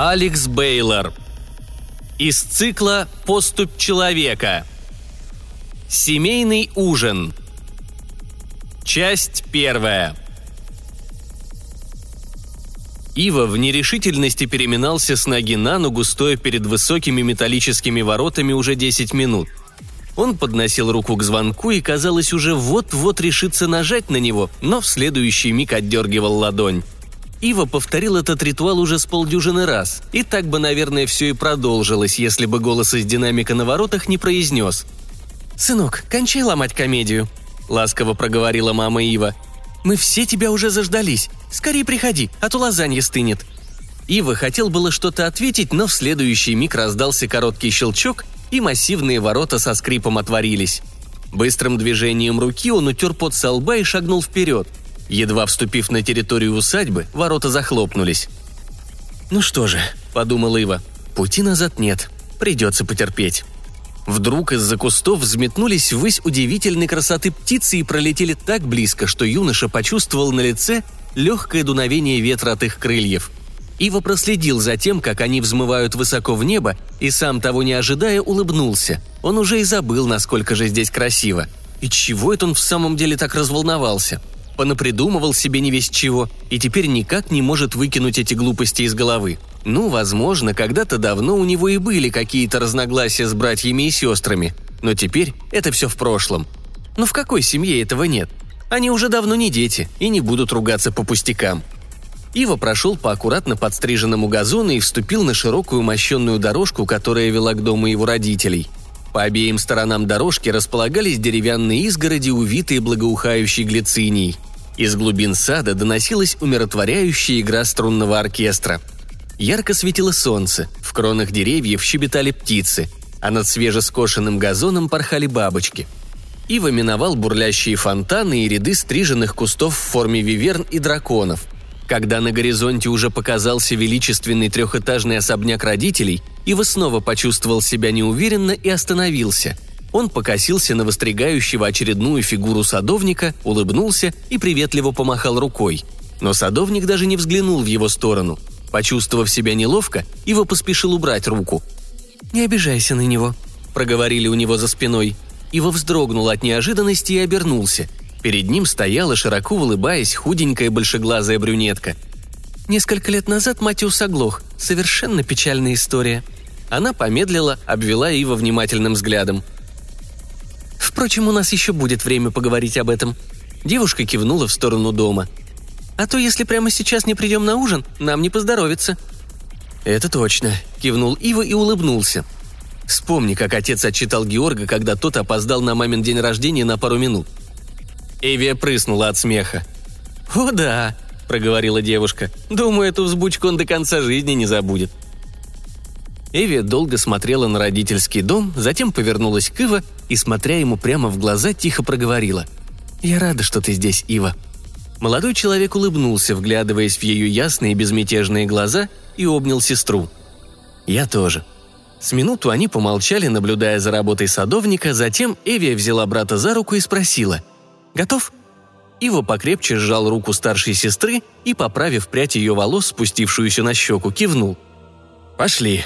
Алекс Бейлор. Из цикла «Поступь человека». Семейный ужин. Часть первая. Ива в нерешительности переминался с ноги на ногу, стоя перед высокими металлическими воротами уже 10 минут. Он подносил руку к звонку и, казалось, уже вот-вот решится нажать на него, но в следующий миг отдергивал ладонь. Ива повторил этот ритуал уже с полдюжины раз, и так бы, наверное, все и продолжилось, если бы голос из динамика на воротах не произнес. «Сынок, кончай ломать комедию», — ласково проговорила мама Ива. «Мы все тебя уже заждались. Скорее приходи, а то лазанья стынет». Ива хотел было что-то ответить, но в следующий миг раздался короткий щелчок, и массивные ворота со скрипом отворились. Быстрым движением руки он утер под со лба и шагнул вперед — Едва вступив на территорию усадьбы, ворота захлопнулись. «Ну что же», — подумал Ива, — «пути назад нет, придется потерпеть». Вдруг из-за кустов взметнулись ввысь удивительной красоты птицы и пролетели так близко, что юноша почувствовал на лице легкое дуновение ветра от их крыльев. Ива проследил за тем, как они взмывают высоко в небо, и сам того не ожидая улыбнулся. Он уже и забыл, насколько же здесь красиво. И чего это он в самом деле так разволновался? — понапридумывал себе не весь чего и теперь никак не может выкинуть эти глупости из головы. Ну, возможно, когда-то давно у него и были какие-то разногласия с братьями и сестрами, но теперь это все в прошлом. Но в какой семье этого нет? Они уже давно не дети и не будут ругаться по пустякам. Ива прошел по аккуратно подстриженному газону и вступил на широкую мощенную дорожку, которая вела к дому его родителей. По обеим сторонам дорожки располагались деревянные изгороди, увитые благоухающей глицинией – из глубин сада доносилась умиротворяющая игра струнного оркестра. Ярко светило солнце, в кронах деревьев щебетали птицы, а над свежескошенным газоном порхали бабочки. Ива миновал бурлящие фонтаны и ряды стриженных кустов в форме виверн и драконов. Когда на горизонте уже показался величественный трехэтажный особняк родителей, Ива снова почувствовал себя неуверенно и остановился – он покосился на выстригающего очередную фигуру садовника, улыбнулся и приветливо помахал рукой. Но садовник даже не взглянул в его сторону. Почувствовав себя неловко, Ива поспешил убрать руку. «Не обижайся на него», — проговорили у него за спиной. Ива вздрогнул от неожиданности и обернулся. Перед ним стояла, широко улыбаясь, худенькая большеглазая брюнетка. Несколько лет назад Матиус оглох. Совершенно печальная история. Она помедлила, обвела Ива внимательным взглядом — Впрочем, у нас еще будет время поговорить об этом». Девушка кивнула в сторону дома. «А то, если прямо сейчас не придем на ужин, нам не поздоровится». «Это точно», — кивнул Ива и улыбнулся. Вспомни, как отец отчитал Георга, когда тот опоздал на мамин день рождения на пару минут. Эвия прыснула от смеха. «О да», — проговорила девушка. «Думаю, эту взбучку он до конца жизни не забудет». Эви долго смотрела на родительский дом, затем повернулась к Ива и, смотря ему прямо в глаза, тихо проговорила. «Я рада, что ты здесь, Ива». Молодой человек улыбнулся, вглядываясь в ее ясные безмятежные глаза, и обнял сестру. «Я тоже». С минуту они помолчали, наблюдая за работой садовника, затем Эвия взяла брата за руку и спросила. «Готов?» Ива покрепче сжал руку старшей сестры и, поправив прядь ее волос, спустившуюся на щеку, кивнул. «Пошли»,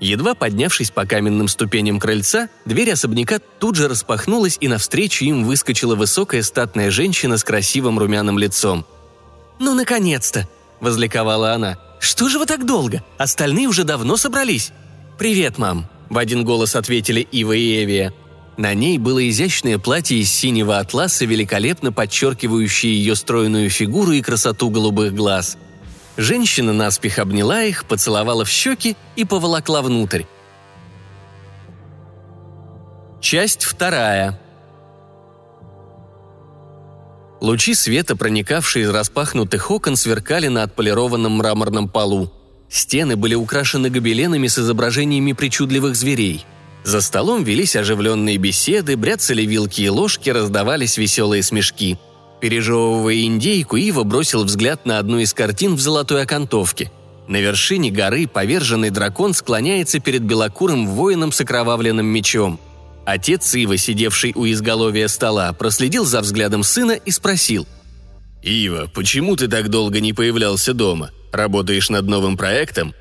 Едва поднявшись по каменным ступеням крыльца, дверь особняка тут же распахнулась, и навстречу им выскочила высокая статная женщина с красивым румяным лицом. «Ну, наконец-то!» – возликовала она. «Что же вы так долго? Остальные уже давно собрались». «Привет, мам», – в один голос ответили Ива и Эвия. На ней было изящное платье из синего атласа, великолепно подчеркивающее ее стройную фигуру и красоту голубых глаз – Женщина наспех обняла их, поцеловала в щеки и поволокла внутрь. Часть вторая. Лучи света, проникавшие из распахнутых окон, сверкали на отполированном мраморном полу. Стены были украшены гобеленами с изображениями причудливых зверей. За столом велись оживленные беседы, бряцали вилки и ложки, раздавались веселые смешки – Пережевывая индейку, Ива бросил взгляд на одну из картин в золотой окантовке. На вершине горы поверженный дракон склоняется перед белокурым воином с окровавленным мечом. Отец Ива, сидевший у изголовья стола, проследил за взглядом сына и спросил. «Ива, почему ты так долго не появлялся дома? Работаешь над новым проектом?»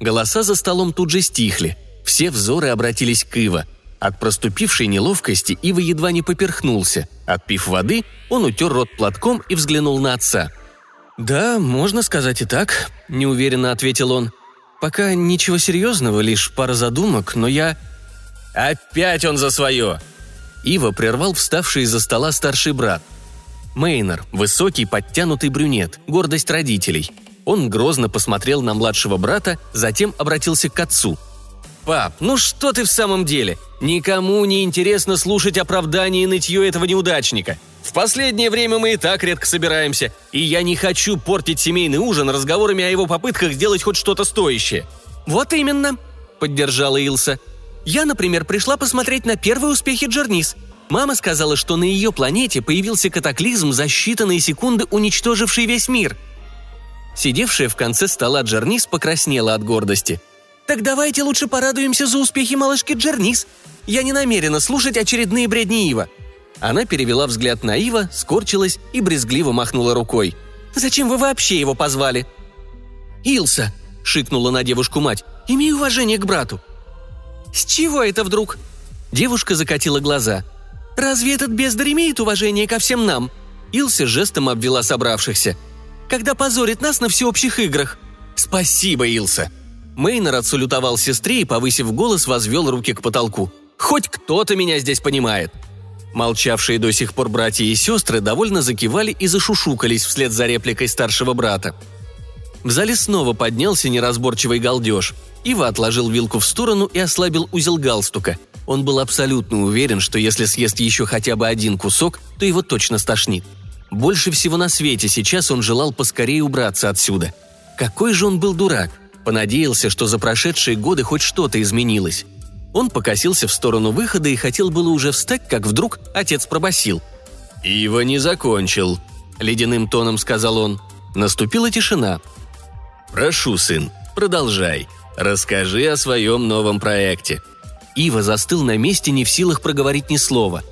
Голоса за столом тут же стихли. Все взоры обратились к Ива. От проступившей неловкости Ива едва не поперхнулся. Отпив воды, он утер рот платком и взглянул на отца. «Да, можно сказать и так», – неуверенно ответил он. «Пока ничего серьезного, лишь пара задумок, но я...» «Опять он за свое!» Ива прервал вставший из-за стола старший брат. Мейнер, высокий, подтянутый брюнет, гордость родителей. Он грозно посмотрел на младшего брата, затем обратился к отцу. «Пап, ну что ты в самом деле? Никому не интересно слушать оправдание и нытье этого неудачника. В последнее время мы и так редко собираемся, и я не хочу портить семейный ужин разговорами о его попытках сделать хоть что-то стоящее». «Вот именно», — поддержала Илса. «Я, например, пришла посмотреть на первые успехи Джернис. Мама сказала, что на ее планете появился катаклизм за считанные секунды, уничтоживший весь мир». Сидевшая в конце стола Джернис покраснела от гордости. «Так давайте лучше порадуемся за успехи малышки Джернис. Я не намерена слушать очередные бредни Ива. Она перевела взгляд на Ива, скорчилась и брезгливо махнула рукой. «Зачем вы вообще его позвали?» «Илса!» – шикнула на девушку мать. «Имей уважение к брату!» «С чего это вдруг?» Девушка закатила глаза. «Разве этот бездарь имеет уважение ко всем нам?» Илса жестом обвела собравшихся. «Когда позорит нас на всеобщих играх!» «Спасибо, Илса!» Мейнер отсалютовал сестре и, повысив голос, возвел руки к потолку. «Хоть кто-то меня здесь понимает!» Молчавшие до сих пор братья и сестры довольно закивали и зашушукались вслед за репликой старшего брата. В зале снова поднялся неразборчивый галдеж. Ива отложил вилку в сторону и ослабил узел галстука. Он был абсолютно уверен, что если съест еще хотя бы один кусок, то его точно стошнит. Больше всего на свете сейчас он желал поскорее убраться отсюда. Какой же он был дурак! Понадеялся, что за прошедшие годы хоть что-то изменилось. Он покосился в сторону выхода и хотел было уже встать, как вдруг отец пробасил. «Ива не закончил», — ледяным тоном сказал он. Наступила тишина. «Прошу, сын, продолжай. Расскажи о своем новом проекте». Ива застыл на месте, не в силах проговорить ни слова.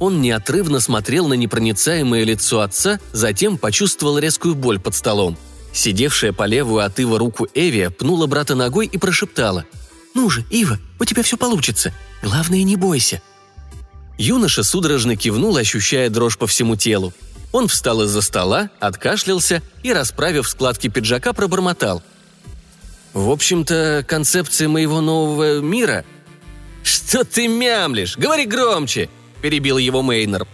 Он неотрывно смотрел на непроницаемое лицо отца, затем почувствовал резкую боль под столом. Сидевшая по левую от Ива руку Эвия пнула брата ногой и прошептала – «Ну же, Ива, у тебя все получится. Главное, не бойся». Юноша судорожно кивнул, ощущая дрожь по всему телу. Он встал из-за стола, откашлялся и, расправив складки пиджака, пробормотал. «В общем-то, концепция моего нового мира...» «Что ты мямлишь? Говори громче!» – перебил его Мейнер.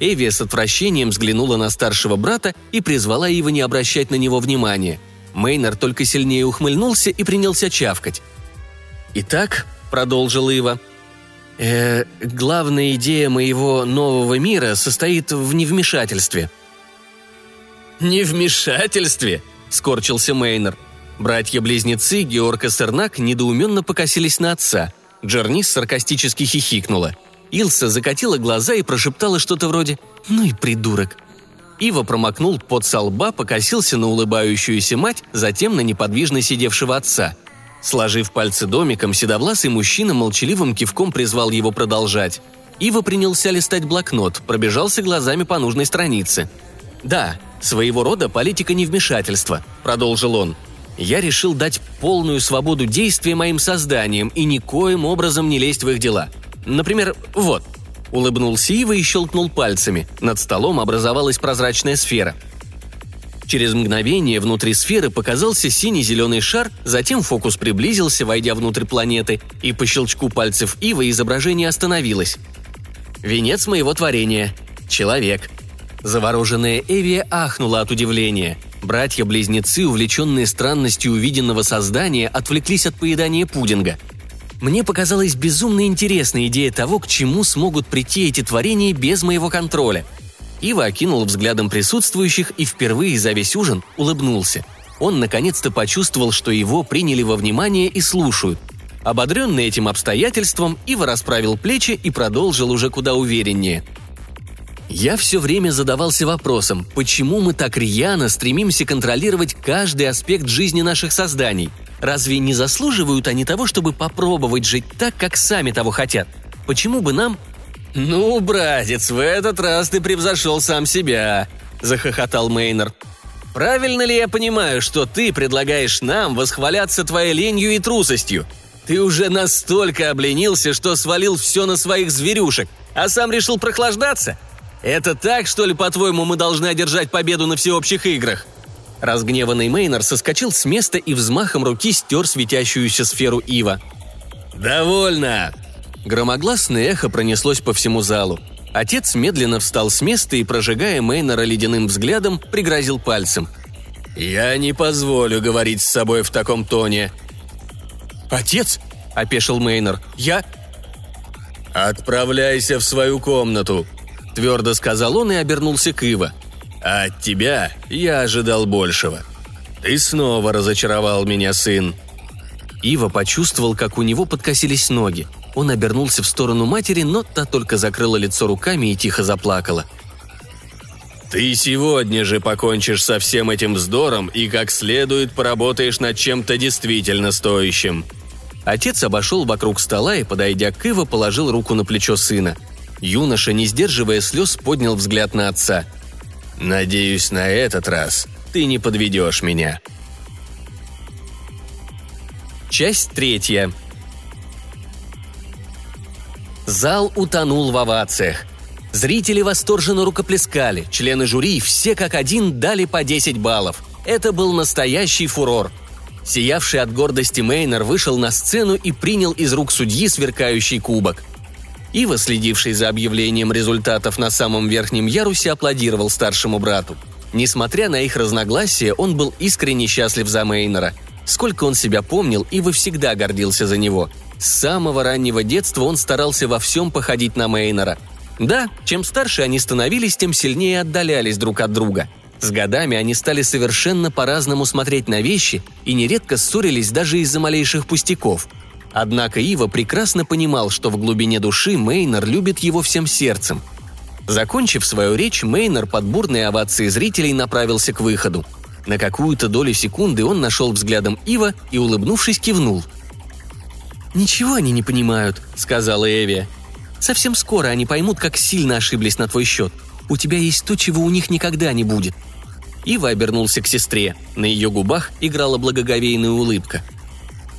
Эви с отвращением взглянула на старшего брата и призвала его не обращать на него внимания. Мейнер только сильнее ухмыльнулся и принялся чавкать. «Итак», — продолжил Ива, э, «главная идея моего нового мира состоит в невмешательстве». «Невмешательстве?» — скорчился Мейнер. Братья-близнецы Георг и Сернак недоуменно покосились на отца. Джернис саркастически хихикнула. Илса закатила глаза и прошептала что-то вроде «Ну и придурок». Ива промокнул под со лба, покосился на улыбающуюся мать, затем на неподвижно сидевшего отца – Сложив пальцы домиком, седовласый мужчина молчаливым кивком призвал его продолжать. Ива принялся листать блокнот, пробежался глазами по нужной странице. «Да, своего рода политика невмешательства», — продолжил он. «Я решил дать полную свободу действия моим созданиям и никоим образом не лезть в их дела. Например, вот». Улыбнулся Ива и щелкнул пальцами. Над столом образовалась прозрачная сфера — Через мгновение внутри сферы показался синий-зеленый шар, затем фокус приблизился, войдя внутрь планеты, и по щелчку пальцев Ива изображение остановилось. «Венец моего творения. Человек». Завороженная Эвия ахнула от удивления. Братья-близнецы, увлеченные странностью увиденного создания, отвлеклись от поедания пудинга. Мне показалась безумно интересная идея того, к чему смогут прийти эти творения без моего контроля – Ива окинул взглядом присутствующих и впервые за весь ужин улыбнулся. Он наконец-то почувствовал, что его приняли во внимание и слушают. Ободренный этим обстоятельством, Ива расправил плечи и продолжил уже куда увереннее. Я все время задавался вопросом, почему мы так рьяно стремимся контролировать каждый аспект жизни наших созданий. Разве не заслуживают они того, чтобы попробовать жить так, как сами того хотят? Почему бы нам «Ну, братец, в этот раз ты превзошел сам себя», — захохотал Мейнер. Правильно ли я понимаю, что ты предлагаешь нам восхваляться твоей ленью и трусостью? Ты уже настолько обленился, что свалил все на своих зверюшек, а сам решил прохлаждаться? Это так, что ли, по-твоему, мы должны одержать победу на всеобщих играх?» Разгневанный Мейнер соскочил с места и взмахом руки стер светящуюся сферу Ива. «Довольно!» Громогласное эхо пронеслось по всему залу. Отец медленно встал с места и, прожигая Мейнера ледяным взглядом, пригрозил пальцем. «Я не позволю говорить с собой в таком тоне». «Отец?» – опешил Мейнер. «Я...» «Отправляйся в свою комнату», – твердо сказал он и обернулся к Ива. «А от тебя я ожидал большего. Ты снова разочаровал меня, сын». Ива почувствовал, как у него подкосились ноги – он обернулся в сторону матери, но та только закрыла лицо руками и тихо заплакала. «Ты сегодня же покончишь со всем этим вздором и как следует поработаешь над чем-то действительно стоящим». Отец обошел вокруг стола и, подойдя к Ива, положил руку на плечо сына. Юноша, не сдерживая слез, поднял взгляд на отца. «Надеюсь, на этот раз ты не подведешь меня». Часть третья. Зал утонул в овациях. Зрители восторженно рукоплескали, члены жюри все как один дали по 10 баллов. Это был настоящий фурор. Сиявший от гордости Мейнер вышел на сцену и принял из рук судьи сверкающий кубок. Ива, следивший за объявлением результатов на самом верхнем ярусе, аплодировал старшему брату. Несмотря на их разногласия, он был искренне счастлив за Мейнера. Сколько он себя помнил, Ива всегда гордился за него – с самого раннего детства он старался во всем походить на Мейнера. Да, чем старше они становились, тем сильнее отдалялись друг от друга. С годами они стали совершенно по-разному смотреть на вещи и нередко ссорились даже из-за малейших пустяков. Однако Ива прекрасно понимал, что в глубине души Мейнер любит его всем сердцем. Закончив свою речь, Мейнер под бурные овации зрителей направился к выходу. На какую-то долю секунды он нашел взглядом Ива и, улыбнувшись, кивнул – «Ничего они не понимают», — сказала Эви. «Совсем скоро они поймут, как сильно ошиблись на твой счет. У тебя есть то, чего у них никогда не будет». Ива обернулся к сестре. На ее губах играла благоговейная улыбка.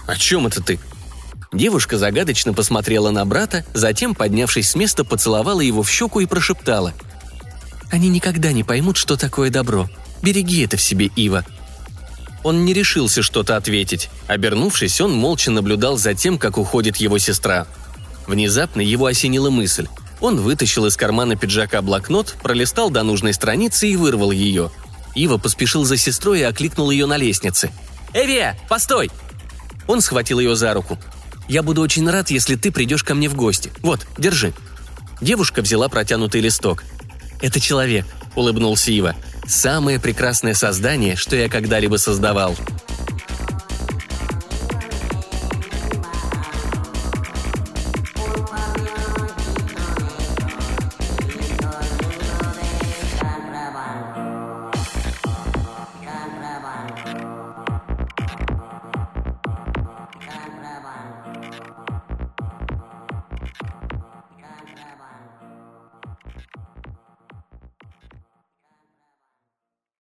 «О чем это ты?» Девушка загадочно посмотрела на брата, затем, поднявшись с места, поцеловала его в щеку и прошептала. «Они никогда не поймут, что такое добро. Береги это в себе, Ива. Он не решился что-то ответить. Обернувшись, он молча наблюдал за тем, как уходит его сестра. Внезапно его осенила мысль. Он вытащил из кармана пиджака блокнот, пролистал до нужной страницы и вырвал ее. Ива поспешил за сестрой и окликнул ее на лестнице. «Эвия, постой!» Он схватил ее за руку. «Я буду очень рад, если ты придешь ко мне в гости. Вот, держи». Девушка взяла протянутый листок. «Это человек», — улыбнулся Ива. Самое прекрасное создание, что я когда-либо создавал.